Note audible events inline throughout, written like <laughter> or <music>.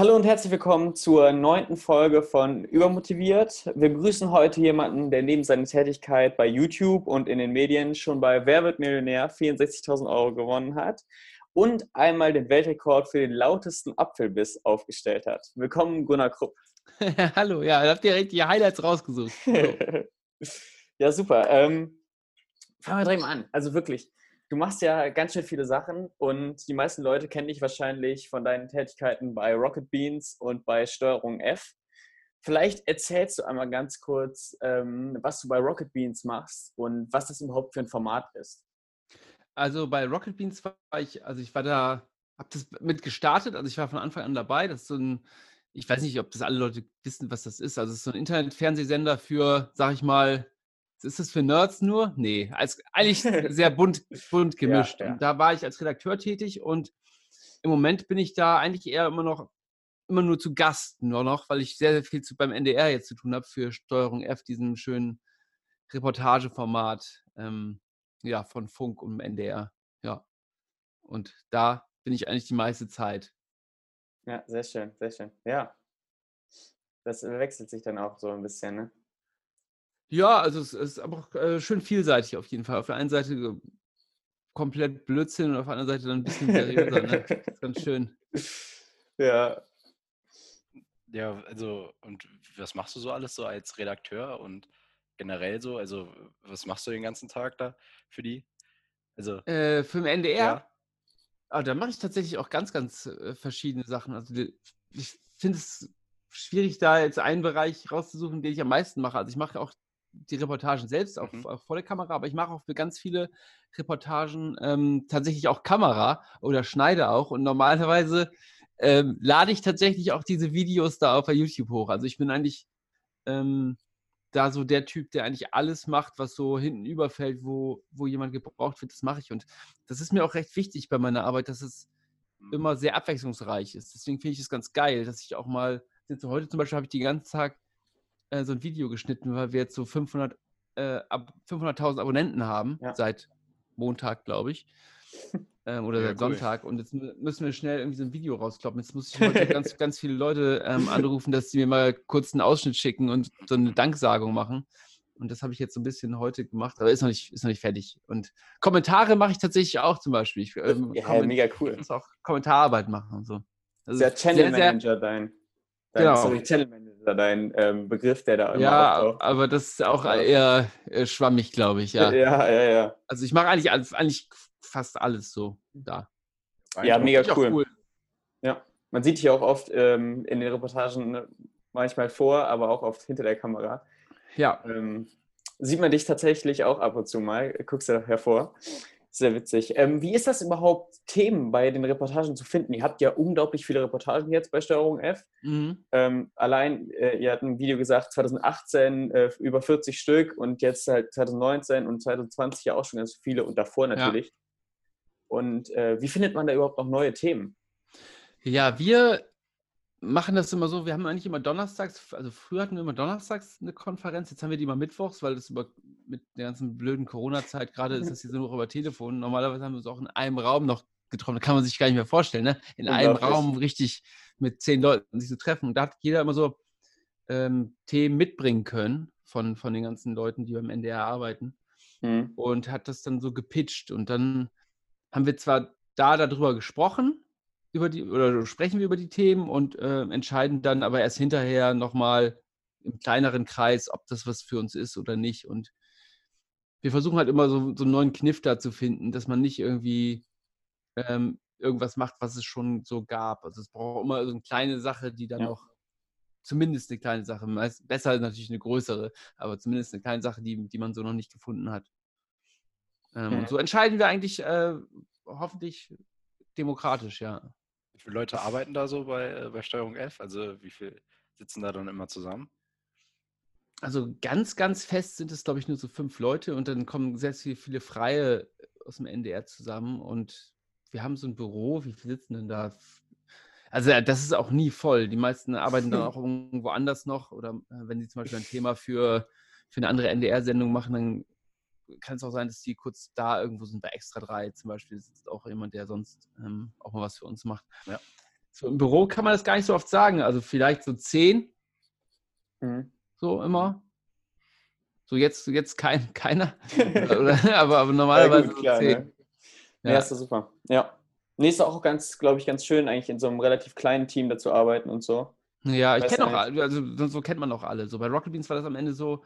Hallo und herzlich willkommen zur neunten Folge von Übermotiviert. Wir begrüßen heute jemanden, der neben seiner Tätigkeit bei YouTube und in den Medien schon bei Wer wird Millionär 64.000 Euro gewonnen hat und einmal den Weltrekord für den lautesten Apfelbiss aufgestellt hat. Willkommen, Gunnar Krupp. <laughs> Hallo, ja, da habt ihr richtig die Highlights rausgesucht. <laughs> ja, super. Ähm, fangen wir direkt mal an. Also wirklich, du machst ja ganz schön viele Sachen und die meisten Leute kennen dich wahrscheinlich von deinen Tätigkeiten bei Rocket Beans und bei Steuerung F. Vielleicht erzählst du einmal ganz kurz, ähm, was du bei Rocket Beans machst und was das überhaupt für ein Format ist. Also bei Rocket Beans war ich, also ich war da, habe das mit gestartet, also ich war von Anfang an dabei. Das ist so ein, ich weiß nicht, ob das alle Leute wissen, was das ist. Also es ist so ein Internet-Fernsehsender für, sag ich mal, ist das für Nerds nur? Nee, als, eigentlich <laughs> sehr bunt, bunt gemischt. Ja, ja. Da war ich als Redakteur tätig und im Moment bin ich da eigentlich eher immer noch, immer nur zu Gast nur noch, weil ich sehr, sehr viel zu, beim NDR jetzt zu tun habe für Steuerung F, diesem schönen Reportageformat ähm, ja, von Funk und NDR. Ja. Und da bin ich eigentlich die meiste Zeit. Ja, sehr schön, sehr schön. Ja. Das wechselt sich dann auch so ein bisschen, ne? Ja, also es ist aber auch äh, schön vielseitig auf jeden Fall. Auf der einen Seite komplett Blödsinn und auf der anderen Seite dann ein bisschen seriöser. ne? Ganz schön. <laughs> Ja. Ja, also, und was machst du so alles so als Redakteur und generell so? Also, was machst du den ganzen Tag da für die? Also, äh, für den NDR? Ja. Ah, da mache ich tatsächlich auch ganz, ganz äh, verschiedene Sachen. Also, ich finde es schwierig, da jetzt einen Bereich rauszusuchen, den ich am meisten mache. Also, ich mache auch die Reportagen selbst auch, mhm. auch vor der Kamera, aber ich mache auch für ganz viele Reportagen ähm, tatsächlich auch Kamera oder schneide auch. Und normalerweise ähm, lade ich tatsächlich auch diese Videos da auf YouTube hoch. Also ich bin eigentlich ähm, da so der Typ, der eigentlich alles macht, was so hinten überfällt, wo, wo jemand gebraucht wird, das mache ich. Und das ist mir auch recht wichtig bei meiner Arbeit, dass es mhm. immer sehr abwechslungsreich ist. Deswegen finde ich es ganz geil, dass ich auch mal, heute zum Beispiel habe ich den ganzen Tag äh, so ein Video geschnitten, weil wir jetzt so 500, äh, 500.000 Abonnenten haben, ja. seit Montag, glaube ich. <laughs> Ähm, oder ja, seit cool. Sonntag. Und jetzt müssen wir schnell irgendwie so ein Video rauskloppen. Jetzt muss ich heute <laughs> ganz, ganz viele Leute ähm, anrufen, dass sie mir mal kurz einen Ausschnitt schicken und so eine Danksagung machen. Und das habe ich jetzt so ein bisschen heute gemacht, aber ist noch nicht, ist noch nicht fertig. Und Kommentare mache ich tatsächlich auch zum Beispiel. Ich, ähm, ja, mega cool. Ich muss auch Kommentararbeit machen und so. Das ist der Channel Manager sehr, dein. dein genau. Sorry, Channel Manager dein ähm, Begriff, der da immer Ja, auftaucht. aber das ist auch eher äh, schwammig, glaube ich, ja. Ja, ja, ja. Also ich mache eigentlich, eigentlich fast alles so da. Ja, mega cool. cool. Ja, man sieht dich auch oft ähm, in den Reportagen ne, manchmal vor, aber auch oft hinter der Kamera. Ja. Ähm, sieht man dich tatsächlich auch ab und zu mal, guckst du hervor. Sehr witzig. Ähm, wie ist das überhaupt, Themen bei den Reportagen zu finden? Ihr habt ja unglaublich viele Reportagen jetzt bei Steuerung F. Mhm. Ähm, allein, äh, ihr habt ein Video gesagt, 2018 äh, über 40 Stück und jetzt halt 2019 und 2020 ja auch schon ganz viele und davor natürlich. Ja. Und äh, wie findet man da überhaupt noch neue Themen? Ja, wir machen das immer so, wir haben eigentlich immer donnerstags, also früher hatten wir immer donnerstags eine Konferenz, jetzt haben wir die immer mittwochs, weil das über, mit der ganzen blöden Corona-Zeit, gerade ist das hier so noch über Telefon. Normalerweise haben wir uns auch in einem Raum noch getroffen, da kann man sich gar nicht mehr vorstellen, ne? In einem Raum richtig mit zehn Leuten sich zu treffen. Und da hat jeder immer so ähm, Themen mitbringen können von, von den ganzen Leuten, die beim NDR arbeiten. Mhm. Und hat das dann so gepitcht. Und dann haben wir zwar da darüber gesprochen, über die oder sprechen wir über die Themen und äh, entscheiden dann aber erst hinterher nochmal im kleineren Kreis, ob das was für uns ist oder nicht. Und wir versuchen halt immer so, so einen neuen Kniff da zu finden, dass man nicht irgendwie ähm, irgendwas macht, was es schon so gab. Also es braucht immer so eine kleine Sache, die dann ja. noch, zumindest eine kleine Sache, meist, besser natürlich eine größere, aber zumindest eine kleine Sache, die, die man so noch nicht gefunden hat. Ähm. Und so entscheiden wir eigentlich äh, hoffentlich demokratisch, ja. Wie viele Leute arbeiten da so bei, äh, bei Steuerung F? Also wie viele sitzen da dann immer zusammen? Also ganz, ganz fest sind es, glaube ich, nur so fünf Leute und dann kommen sehr viele Freie aus dem NDR zusammen und wir haben so ein Büro. Wie viele sitzen denn da? Also das ist auch nie voll. Die meisten arbeiten dann <laughs> auch irgendwo anders noch oder äh, wenn sie zum Beispiel ein Thema für, für eine andere NDR-Sendung machen, dann kann es auch sein, dass die kurz da irgendwo sind, bei Extra 3 zum Beispiel sitzt auch jemand, der sonst ähm, auch mal was für uns macht. Ja. So im Büro kann man das gar nicht so oft sagen. Also vielleicht so zehn. Mhm. So immer. So jetzt, jetzt kein, <laughs> keiner. <laughs> aber, aber normalerweise ja, gut, klar, zehn. Ne? Ja. ja, ist super. Ja. Nee, ist auch ganz, glaube ich, ganz schön, eigentlich in so einem relativ kleinen Team da zu arbeiten und so. Ja, ich kenne auch, also so kennt man auch alle. So bei Rocket Beans war das am Ende so,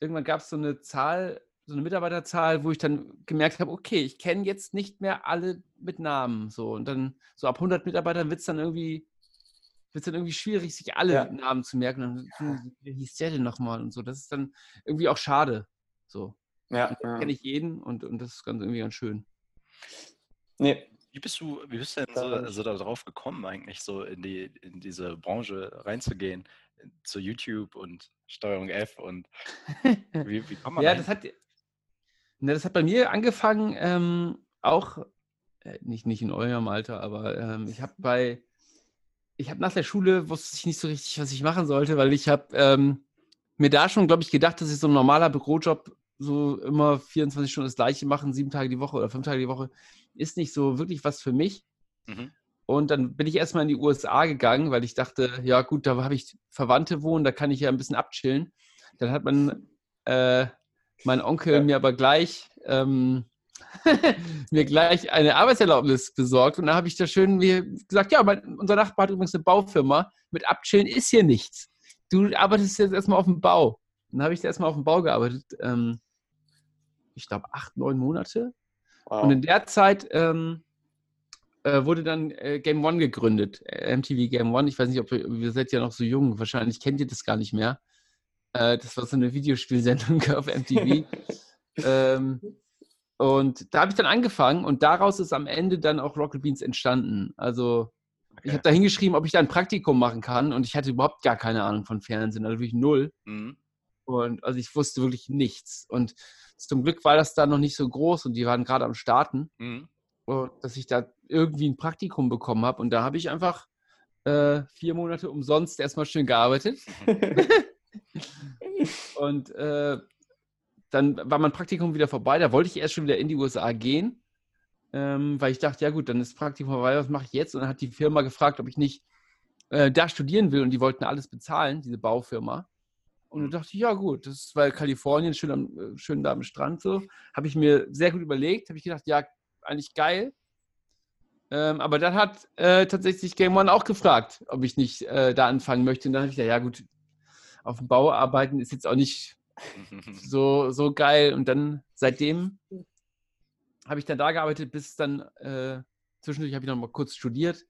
irgendwann gab es so eine Zahl, so eine Mitarbeiterzahl, wo ich dann gemerkt habe, okay, ich kenne jetzt nicht mehr alle mit Namen. So und dann so ab 100 Mitarbeitern wird es dann irgendwie wird dann irgendwie schwierig, sich alle ja. Namen zu merken. Und dann, wie hieß der denn nochmal und so. Das ist dann irgendwie auch schade. So. Ja. ja. kenne ich jeden und, und das ist ganz irgendwie ganz schön. Nee. Wie bist du, wie bist du denn so, also darauf gekommen, eigentlich so in die, in diese Branche reinzugehen? Zu YouTube und Steuerung F und <laughs> wie, wie kommt man Ja, das hat, Ne, das hat bei mir angefangen, ähm, auch, äh, nicht, nicht in eurem Alter, aber ähm, ich habe bei, ich habe nach der Schule, wusste ich nicht so richtig, was ich machen sollte, weil ich habe ähm, mir da schon, glaube ich, gedacht, dass ich so ein normaler Bürojob so immer 24 Stunden das gleiche machen, sieben Tage die Woche oder fünf Tage die Woche, ist nicht so wirklich was für mich. Mhm. Und dann bin ich erstmal in die USA gegangen, weil ich dachte, ja gut, da habe ich Verwandte wohnen, da kann ich ja ein bisschen abchillen. Dann hat man äh, mein Onkel ja. mir aber gleich ähm, <laughs> mir gleich eine Arbeitserlaubnis besorgt und dann habe ich da schön mir gesagt, ja, mein, unser Nachbar hat übrigens eine Baufirma, mit Abchillen ist hier nichts. Du arbeitest jetzt erstmal auf dem Bau. Dann habe ich erstmal auf dem Bau gearbeitet, ähm, ich glaube acht, neun Monate. Wow. Und in der Zeit ähm, äh, wurde dann äh, Game One gegründet, äh, MTV Game One. Ich weiß nicht, ob ihr, ihr seid ja noch so jung, wahrscheinlich kennt ihr das gar nicht mehr. Äh, das war so eine Videospielsendung <laughs> auf MTV. ähm, und da habe ich dann angefangen und daraus ist am Ende dann auch Rocket Beans entstanden. Also okay. ich habe da hingeschrieben, ob ich da ein Praktikum machen kann und ich hatte überhaupt gar keine Ahnung von Fernsehen, also wirklich null. Mhm. Und also ich wusste wirklich nichts. Und zum Glück war das da noch nicht so groß und die waren gerade am Starten. Mhm. Und dass ich da irgendwie ein Praktikum bekommen habe. Und da habe ich einfach äh, vier Monate umsonst erstmal schön gearbeitet. <laughs> <laughs> und äh, dann war mein Praktikum wieder vorbei. Da wollte ich erst schon wieder in die USA gehen, ähm, weil ich dachte, ja gut, dann ist Praktikum vorbei, was mache ich jetzt? Und dann hat die Firma gefragt, ob ich nicht äh, da studieren will und die wollten alles bezahlen, diese Baufirma. Und dann dachte ich, ja gut, das war Kalifornien, schön, am, äh, schön da am Strand so. Habe ich mir sehr gut überlegt, habe ich gedacht, ja, eigentlich geil. Ähm, aber dann hat äh, tatsächlich Game One auch gefragt, ob ich nicht äh, da anfangen möchte. Und dann habe ich gesagt, ja gut, auf dem Bau arbeiten ist jetzt auch nicht <laughs> so, so geil. Und dann seitdem habe ich dann da gearbeitet, bis dann äh, zwischendurch habe ich noch mal kurz studiert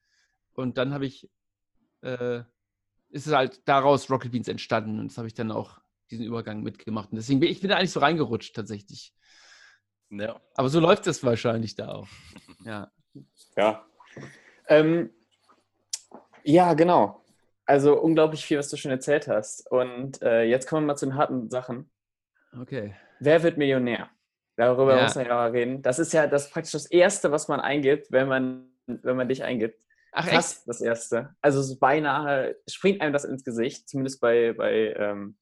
und dann habe ich äh, ist es halt daraus Rocket Beans entstanden und das habe ich dann auch diesen Übergang mitgemacht. Und deswegen bin ich bin da eigentlich so reingerutscht tatsächlich. Ja. Aber so läuft es wahrscheinlich da auch. <laughs> Ja. Ja. Ähm, ja, genau. Also unglaublich viel, was du schon erzählt hast. Und äh, jetzt kommen wir mal zu den harten Sachen. Okay. Wer wird Millionär? Darüber ja. muss man ja mal reden. Das ist ja das praktisch das Erste, was man eingibt, wenn man, wenn man dich eingibt. Ach, Fast echt? das Erste. Also so beinahe springt einem das ins Gesicht, zumindest bei, bei ähm,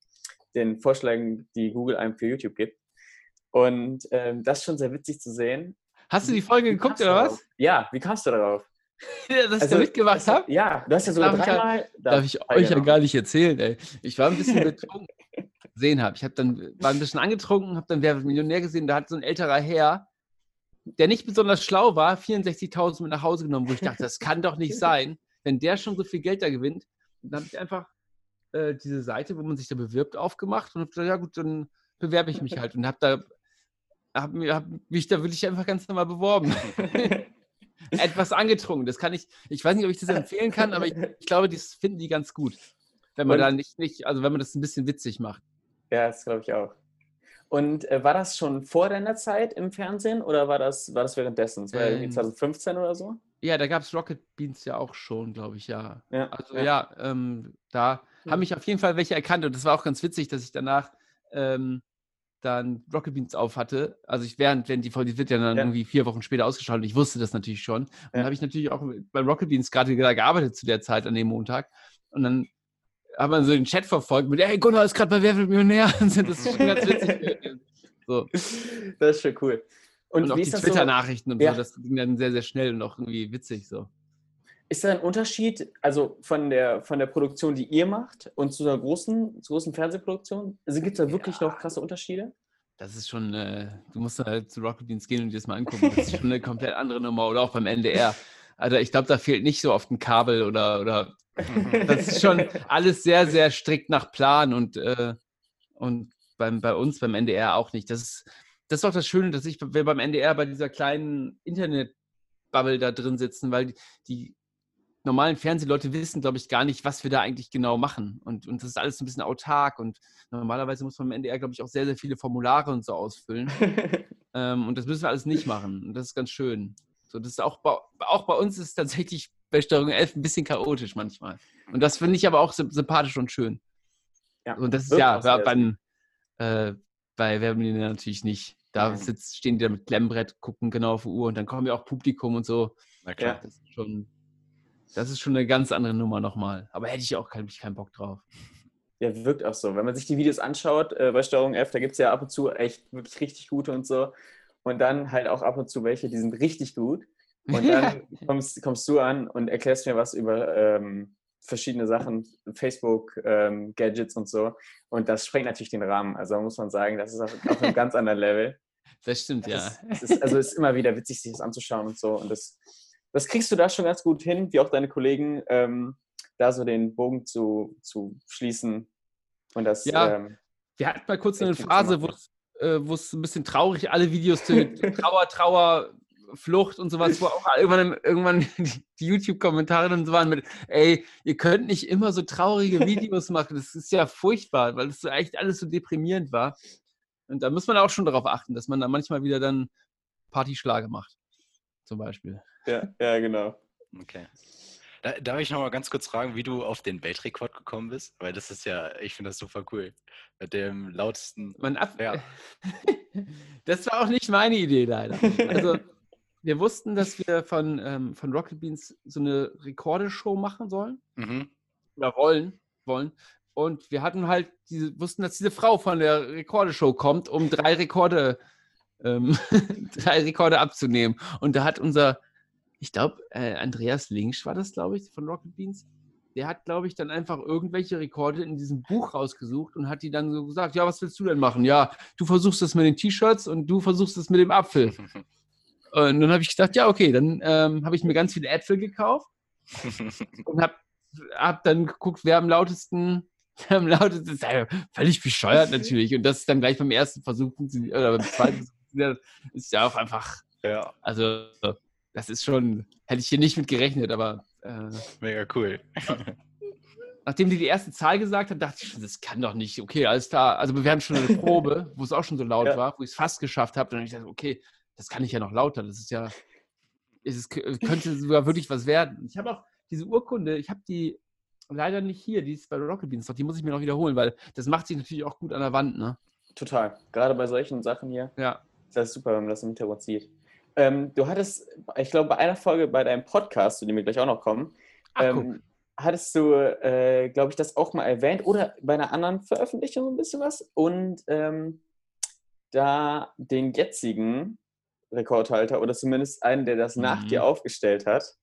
den Vorschlägen, die Google einem für YouTube gibt. Und ähm, das ist schon sehr witzig zu sehen. Hast du die Folge geguckt oder was? Ja, wie kamst du darauf? <laughs> dass also, ich da mitgemacht habe? Ja, du hast ja sogar darf dreimal. Ich ja, darf ich euch ja gar nicht erzählen, ey. Ich war ein bisschen <laughs> betrunken, gesehen habe. Ich habe dann war ein bisschen angetrunken, habe dann Wer Millionär gesehen, da hat so ein älterer Herr, der nicht besonders schlau war, 64.000 mit nach Hause genommen, wo ich dachte, das kann doch nicht sein, wenn der schon so viel Geld da gewinnt. Und dann habe ich einfach äh, diese Seite, wo man sich da bewirbt, aufgemacht und habe gesagt, ja gut, dann bewerbe ich mich halt und habe da hab, hab mich da wirklich einfach ganz normal beworben. <laughs> etwas angetrunken. Das kann ich, ich weiß nicht, ob ich das empfehlen kann, aber ich, ich glaube, das finden die ganz gut. Wenn man und, da nicht, nicht, also wenn man das ein bisschen witzig macht. Ja, das glaube ich auch. Und äh, war das schon vor deiner Zeit im Fernsehen oder war das, war das währenddessen? Das war ähm, 2015 oder so? Ja, da gab es Rocket Beans ja auch schon, glaube ich, ja. ja also ja, ja ähm, da haben mich auf jeden Fall welche erkannt und das war auch ganz witzig, dass ich danach ähm, dann Rocket Beans auf hatte, also ich während, wenn die Folge wird ja dann ja. irgendwie vier Wochen später ausgeschaltet, ich wusste das natürlich schon. Und ja. dann habe ich natürlich auch bei Rocket Beans gerade gearbeitet zu der Zeit an dem Montag. Und dann hat man so den Chat verfolgt mit, hey, Gunnar ist gerade bei Wer wird Millionär? <laughs> das ist schon ganz witzig. <laughs> so. Das ist schon cool. Und, und auch die Twitter-Nachrichten so? und ja. so, das ging dann sehr, sehr schnell und auch irgendwie witzig so. Ist da ein Unterschied, also von der, von der Produktion, die ihr macht und zu einer großen, zu großen Fernsehproduktion? Also gibt es da wirklich ja. noch krasse Unterschiede? Das ist schon, äh, du musst halt zu Rocket Beans gehen und dir das mal angucken. Das ist schon eine komplett andere Nummer. Oder auch beim NDR. Also ich glaube, da fehlt nicht so oft ein Kabel oder, oder <laughs> das ist schon alles sehr, sehr strikt nach Plan und, äh, und beim, bei uns beim NDR auch nicht. Das ist, das ist auch das Schöne, dass ich, wir beim NDR bei dieser kleinen Internet-Bubble da drin sitzen, weil die, die normalen Fernsehleute wissen, glaube ich, gar nicht, was wir da eigentlich genau machen. Und, und das ist alles ein bisschen autark. Und normalerweise muss man im NDR, glaube ich, auch sehr, sehr viele Formulare und so ausfüllen. <laughs> ähm, und das müssen wir alles nicht machen. Und das ist ganz schön. So, das ist auch bei, auch bei uns ist tatsächlich bei Steuerung 11 ein bisschen chaotisch manchmal. Und das finde ich aber auch sympathisch und schön. Ja, und das ist ja beim, äh, bei Werbemedien natürlich nicht. Da sitzt, stehen die da mit Klemmbrett, gucken genau auf die Uhr und dann kommen ja auch Publikum und so. Na klar. Das ist schon, das ist schon eine ganz andere Nummer nochmal. Aber hätte ich auch keinen, keinen Bock drauf. Ja, wirkt auch so. Wenn man sich die Videos anschaut äh, bei Steuerung F, da gibt es ja ab und zu echt wirklich richtig gute und so. Und dann halt auch ab und zu welche, die sind richtig gut. Und dann <laughs> kommst, kommst du an und erklärst mir was über ähm, verschiedene Sachen, Facebook, ähm, Gadgets und so. Und das sprengt natürlich den Rahmen. Also muss man sagen, das ist auf, auf einem <laughs> ganz anderen Level. Das stimmt, das ja. Ist, ist, also es ist immer wieder witzig, sich das anzuschauen und so. Und das, das kriegst du da schon ganz gut hin, wie auch deine Kollegen, ähm, da so den Bogen zu, zu schließen. Und das, ja, ähm, wir hatten mal kurz eine Phase, wo es äh, wo es ein bisschen traurig, alle Videos zu <laughs> Trauer, Trauer, Flucht und sowas, wo auch irgendwann, irgendwann <laughs> die YouTube-Kommentare dann so waren mit, ey, ihr könnt nicht immer so traurige Videos machen, das ist ja furchtbar, weil das so echt alles so deprimierend war. Und da muss man auch schon darauf achten, dass man da manchmal wieder dann Partyschlage macht, zum Beispiel. Ja, ja, genau. Okay. Da, darf ich noch mal ganz kurz fragen, wie du auf den Weltrekord gekommen bist? Weil das ist ja, ich finde das super cool. Mit dem lautesten. Man ab ja. <laughs> das war auch nicht meine Idee, leider. Also, wir wussten, dass wir von, ähm, von Rocket Beans so eine Rekordeshow machen sollen. Mhm. Oder wollen, wollen. Und wir hatten halt, diese, wussten, dass diese Frau von der Rekordeshow kommt, um drei Rekorde, ähm, <laughs> drei Rekorde abzunehmen. Und da hat unser ich glaube, äh, Andreas Linksch war das, glaube ich, von Rocket Beans. Der hat, glaube ich, dann einfach irgendwelche Rekorde in diesem Buch rausgesucht und hat die dann so gesagt: Ja, was willst du denn machen? Ja, du versuchst das mit den T-Shirts und du versuchst das mit dem Apfel. <laughs> und dann habe ich gedacht: Ja, okay, dann ähm, habe ich mir ganz viele Äpfel gekauft <laughs> und habe hab dann geguckt, wer am lautesten <laughs> am lautesten ist. Völlig bescheuert natürlich. Und das ist dann gleich beim ersten Versuch oder beim zweiten Versuch ist ja auch einfach. Ja. Also das ist schon, hätte ich hier nicht mit gerechnet, aber. Äh, Mega cool. <laughs> nachdem die die erste Zahl gesagt hat, dachte ich schon, das kann doch nicht. Okay, alles klar. Also wir haben schon eine <laughs> Probe, wo es auch schon so laut ja. war, wo ich es fast geschafft habe. Dann habe ich gedacht, okay, das kann ich ja noch lauter. Das ist ja, es könnte sogar wirklich was werden. Ich habe auch diese Urkunde, ich habe die leider nicht hier, die ist bei Rocket Beans noch, die muss ich mir noch wiederholen, weil das macht sich natürlich auch gut an der Wand, ne? Total. Gerade bei solchen Sachen hier. Ja. Ist das super, wenn man das im Hintergrund sieht. Ähm, du hattest, ich glaube, bei einer Folge bei deinem Podcast, zu dem wir gleich auch noch kommen, Ach, ähm, hattest du, äh, glaube ich, das auch mal erwähnt oder bei einer anderen Veröffentlichung ein bisschen was und ähm, da den jetzigen Rekordhalter oder zumindest einen, der das mhm. nach dir aufgestellt hat. Hast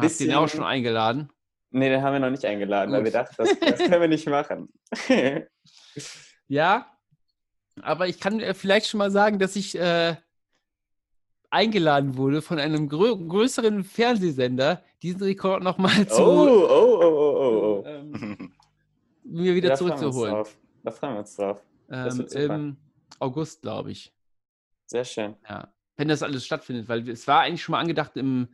bisschen, den auch schon eingeladen? Nee, den haben wir noch nicht eingeladen, Gut. weil wir dachten, das, das können wir nicht machen. <laughs> ja, aber ich kann äh, vielleicht schon mal sagen, dass ich äh, eingeladen wurde von einem grö größeren Fernsehsender, diesen Rekord nochmal zu. Oh, oh, oh, oh, oh. oh. Ähm, mir wieder da zurückzuholen. Da freuen wir uns drauf. Ähm, Im August, glaube ich. Sehr schön. Ja. Wenn das alles stattfindet, weil es war eigentlich schon mal angedacht im,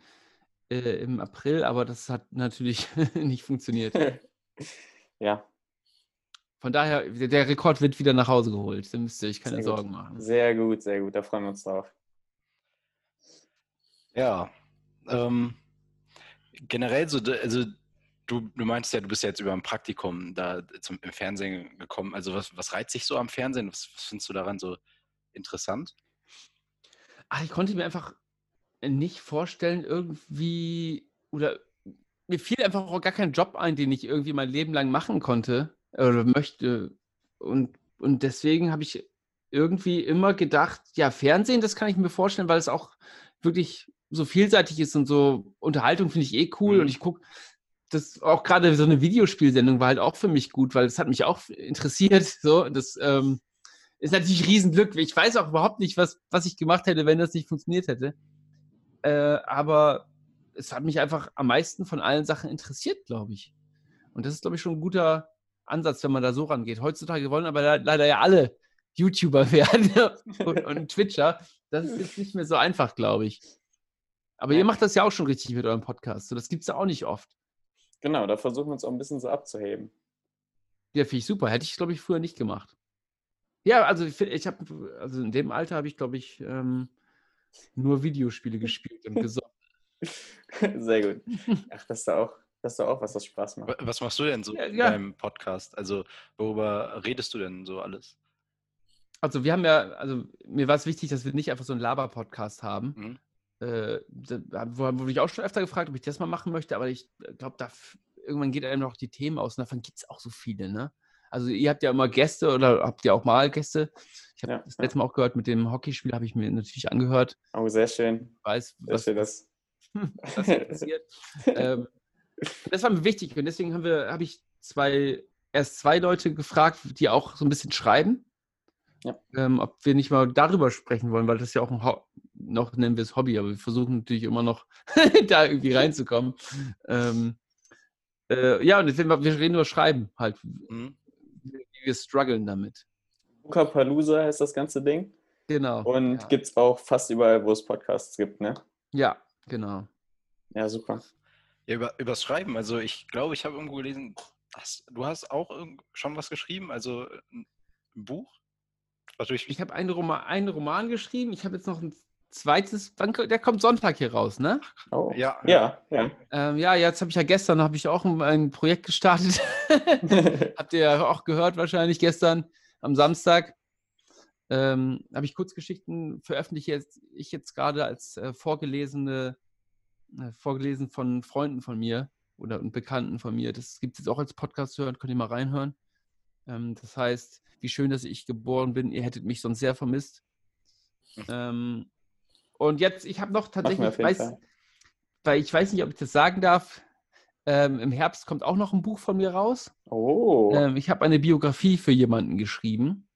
äh, im April, aber das hat natürlich <laughs> nicht funktioniert. <laughs> ja. Von daher, der Rekord wird wieder nach Hause geholt. Da müsst ihr euch keine sehr Sorgen gut. machen. Sehr gut, sehr gut. Da freuen wir uns drauf. Ja. Ähm, generell so, also du, du meinst ja, du bist ja jetzt über ein Praktikum da zum, im Fernsehen gekommen. Also was, was reizt sich so am Fernsehen? Was, was findest du daran so interessant? Ach, ich konnte mir einfach nicht vorstellen, irgendwie oder mir fiel einfach auch gar kein Job ein, den ich irgendwie mein Leben lang machen konnte oder möchte. Und, und deswegen habe ich irgendwie immer gedacht, ja, Fernsehen, das kann ich mir vorstellen, weil es auch wirklich so vielseitig ist und so Unterhaltung finde ich eh cool mhm. und ich gucke das auch gerade so eine Videospielsendung war halt auch für mich gut, weil es hat mich auch interessiert. <laughs> So, das ähm, ist natürlich Riesenglück. Ich weiß auch überhaupt nicht, was, was ich gemacht hätte, wenn das nicht funktioniert hätte. Äh, aber es hat mich einfach am meisten von allen Sachen interessiert, glaube ich. Und das ist, glaube ich, schon ein guter Ansatz, wenn man da so rangeht. Heutzutage wollen aber leider ja alle YouTuber <laughs> werden und, und, Twitcher. Das ist jetzt nicht mehr so einfach, glaube ich. Aber ja. ihr macht das ja auch schon richtig mit eurem Podcast. So, das gibt es ja auch nicht oft. Genau, da versuchen wir uns auch ein bisschen so abzuheben. Ja, finde ich super. Hätte ich, glaube ich, früher nicht gemacht. Ja, also ich, ich habe, also in dem Alter habe ich, glaube ich, ähm, nur Videospiele <laughs> gespielt und gesungen. Sehr gut. <laughs> Ach, das ist auch, das ist auch was, was Spaß macht. Was machst du denn so ja, ja. beim Podcast? Also, worüber redest du denn so alles? Also, wir haben ja, also mir war es wichtig, dass wir nicht einfach so einen Laber-Podcast haben. Mhm. Äh, da wurde ich auch schon öfter gefragt, ob ich das mal machen möchte, aber ich glaube, da irgendwann geht einem noch die Themen aus und davon gibt es auch so viele, ne? Also ihr habt ja immer Gäste oder habt ihr auch mal Gäste? Ich habe ja, das letzte Mal auch gehört, mit dem Hockeyspiel habe ich mir natürlich angehört. Oh, sehr schön. Ich weiß, sehr was, schön, das. <laughs> was passiert. <laughs> ähm, das war mir wichtig und deswegen haben wir, habe ich zwei, erst zwei Leute gefragt, die auch so ein bisschen schreiben. Ja. Ähm, ob wir nicht mal darüber sprechen wollen, weil das ja auch ein Ho noch nennen wir es Hobby, aber wir versuchen natürlich immer noch <laughs> da irgendwie reinzukommen. Ähm, äh, ja, und wir, wir reden über Schreiben halt. Mhm wir strugglen damit. Palooza heißt das ganze Ding. Genau. Und ja. gibt es auch fast überall, wo es Podcasts gibt, ne? Ja, genau. Ja, super. Ja, über, übers Schreiben, also ich glaube, ich habe irgendwo gelesen, hast, du hast auch schon was geschrieben, also ein Buch? ich ich habe einen Roman, einen Roman geschrieben, ich habe jetzt noch ein zweites, der kommt Sonntag hier raus, ne? Oh. Ja. Ja, ja. Ähm, ja, jetzt habe ich ja gestern, habe ich auch ein, ein Projekt gestartet. <laughs> Habt ihr ja auch gehört wahrscheinlich gestern am Samstag. Ähm, habe ich Kurzgeschichten veröffentliche jetzt, ich jetzt gerade als äh, vorgelesene, äh, vorgelesen von Freunden von mir oder Bekannten von mir. Das gibt es jetzt auch als Podcast zu hören, könnt ihr mal reinhören. Ähm, das heißt, wie schön, dass ich geboren bin. Ihr hättet mich sonst sehr vermisst. Hm. Ähm, und jetzt, ich habe noch tatsächlich, weiß, weil ich weiß nicht, ob ich das sagen darf, ähm, im Herbst kommt auch noch ein Buch von mir raus. Oh. Ähm, ich habe eine Biografie für jemanden geschrieben,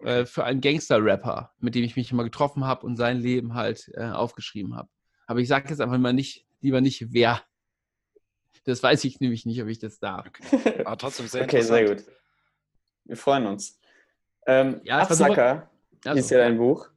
äh, für einen Gangster-Rapper, mit dem ich mich immer getroffen habe und sein Leben halt äh, aufgeschrieben habe. Aber ich sage jetzt einfach mal nicht, lieber nicht, wer. Das weiß ich nämlich nicht, ob ich das darf. Okay. Aber trotzdem sehr Okay, sehr gut. Wir freuen uns. Ähm, ja, Absacker also, ist ja dein Buch.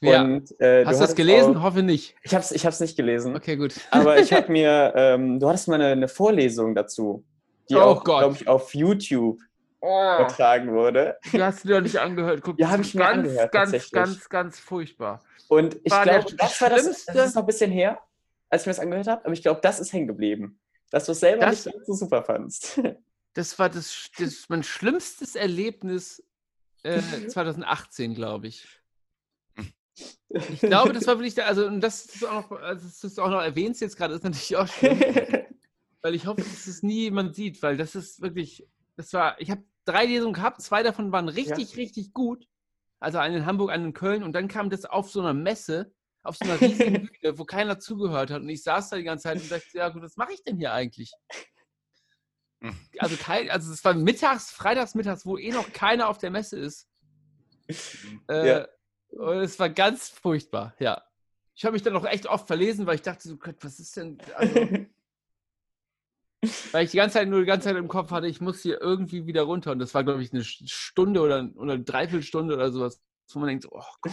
Ja. Und, äh, Hast du das gelesen? Auch, Hoffe nicht. Ich habe es ich nicht gelesen. Okay, gut. Aber ich habe <laughs> mir, ähm, du hattest mal eine, eine, Vorlesung dazu, die oh auch, glaube ich, auf YouTube oh. übertragen wurde. Du hast dir doch nicht angehört. Guck, ja, habe ich mir ganz, angehört. Ganz, ganz, ganz furchtbar. Und ich glaube, das war das, das ist noch ein bisschen her, als ich mir das angehört habe, aber ich glaube, das ist hängen geblieben. Dass du es selber das, nicht so super fandst. <laughs> Das war das, das mein schlimmstes Erlebnis äh, <laughs> 2018, glaube ich. Ich glaube, das war wirklich, der, also das ist auch noch, also das ist auch noch erwähnt jetzt gerade, ist natürlich auch schön. <laughs> weil ich hoffe, dass es nie jemand sieht, weil das ist wirklich, das war, ich habe drei Lesungen gehabt, zwei davon waren richtig, ja. richtig gut. Also eine in Hamburg, eine in Köln und dann kam das auf so einer Messe, auf so einer riesigen <laughs> Bühne, wo keiner zugehört hat und ich saß da die ganze Zeit und dachte, ja gut, was mache ich denn hier eigentlich? <laughs> Also kein, also es war mittags, freitags mittags, wo eh noch keiner auf der Messe ist. Äh, ja. Und es war ganz furchtbar, ja. Ich habe mich dann auch echt oft verlesen, weil ich dachte, so, was ist denn. Also, <laughs> weil ich die ganze Zeit nur die ganze Zeit im Kopf hatte, ich muss hier irgendwie wieder runter. Und das war, glaube ich, eine Stunde oder, oder eine Dreiviertelstunde oder sowas, wo man denkt, oh Gott.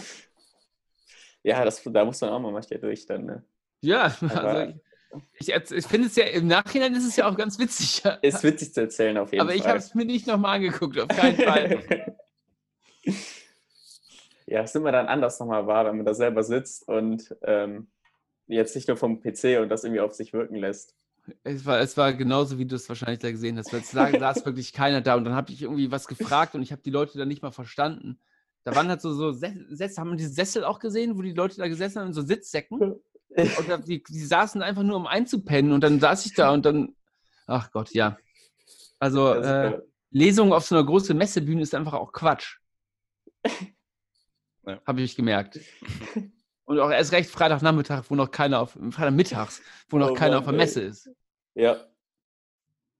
Ja, das, da muss man auch mal manchmal durch dann, ne? Ja, also ich, ich, ich finde es ja, im Nachhinein ist es ja auch ganz witzig. Ist witzig zu erzählen, auf jeden Aber Fall. Aber ich habe es mir nicht nochmal angeguckt, auf keinen Fall. <laughs> ja, es immer dann anders nochmal wahr, wenn man da selber sitzt und ähm, jetzt nicht nur vom PC und das irgendwie auf sich wirken lässt. Es war, es war genauso, wie du es wahrscheinlich da gesehen hast. Jetzt saß wirklich keiner da und dann habe ich irgendwie was gefragt und ich habe die Leute dann nicht mal verstanden. Da waren halt so, so Sessel, haben wir diese Sessel auch gesehen, wo die Leute da gesessen haben, in so Sitzsäcken? <laughs> Und die, die saßen einfach nur, um einzupennen. Und dann saß ich da und dann, ach Gott, ja. Also, äh, Lesung auf so einer großen Messebühne ist einfach auch Quatsch. Ja. Habe ich gemerkt. <laughs> Und auch erst recht Freitagnachmittag, wo noch keiner auf, Freitagmittags, wo noch oh keiner Mann, auf der Messe ey. ist. Ja.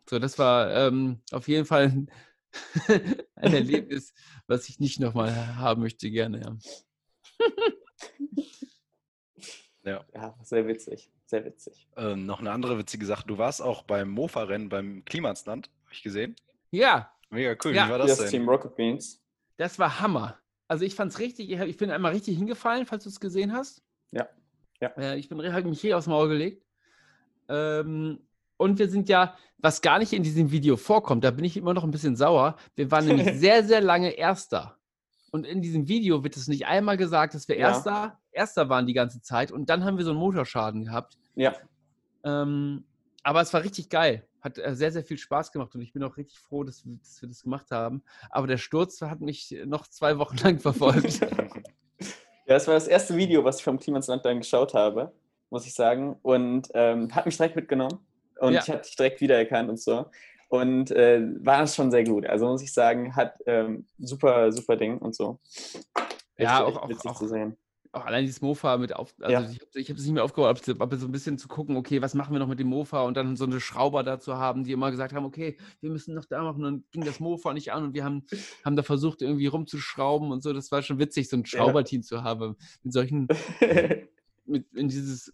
So, das war ähm, auf jeden Fall <laughs> ein, Erlebnis, was ich nicht nochmal haben möchte, gerne, ja. <laughs> ja. ja. sehr witzig, sehr witzig. Ähm, noch eine andere witzige Sache. Du warst auch beim Mofa-Rennen beim Klimansland, habe ich gesehen. Ja. Mega cool. Ja. Wie war das, das denn? Team Rocket Beans. Das war Hammer. Also ich fand es richtig, ich bin einmal richtig hingefallen, falls du es gesehen hast. Ja. ja. Ich bin habe mich hier aufs Maul gelegt. Ähm, und wir sind ja, was gar nicht in diesem Video vorkommt, da bin ich immer noch ein bisschen sauer. Wir waren nämlich <laughs> sehr, sehr lange Erster. Und in diesem Video wird es nicht einmal gesagt, dass wir ja. Erster, Erster waren die ganze Zeit. Und dann haben wir so einen Motorschaden gehabt. Ja. Ähm, aber es war richtig geil. Hat äh, sehr, sehr viel Spaß gemacht und ich bin auch richtig froh, dass, dass, wir das gemacht haben. Aber der Sturz hat mich noch zwei Wochen <laughs> lang verfolgt. ja, das war das erste Video, was ich vom Klimasland dann geschaut habe, muss ich sagen. Und ähm, hat mich direkt mitgenommen. Und ja. ich habe dich direkt wiedererkannt und so. Und äh, war schon sehr gut. Also muss ich sagen, hat ähm, super, super Ding und so. Ja, echt, auch, echt auch, zu sehen. Auch allein dieses Mofa mit auf. Also ja. ich, ich habe es nicht mehr aufgebaut, aber so ein bisschen zu gucken, okay, was machen wir noch mit dem Mofa und dann so eine Schrauber da zu haben, die immer gesagt haben, okay, wir müssen noch da machen. Und dann ging das Mofa nicht an und wir haben, <laughs> haben da versucht, irgendwie rumzuschrauben und so. Das war schon witzig, so ein Schrauberteam ja. zu haben. Mit solchen, <laughs> mit, in dieses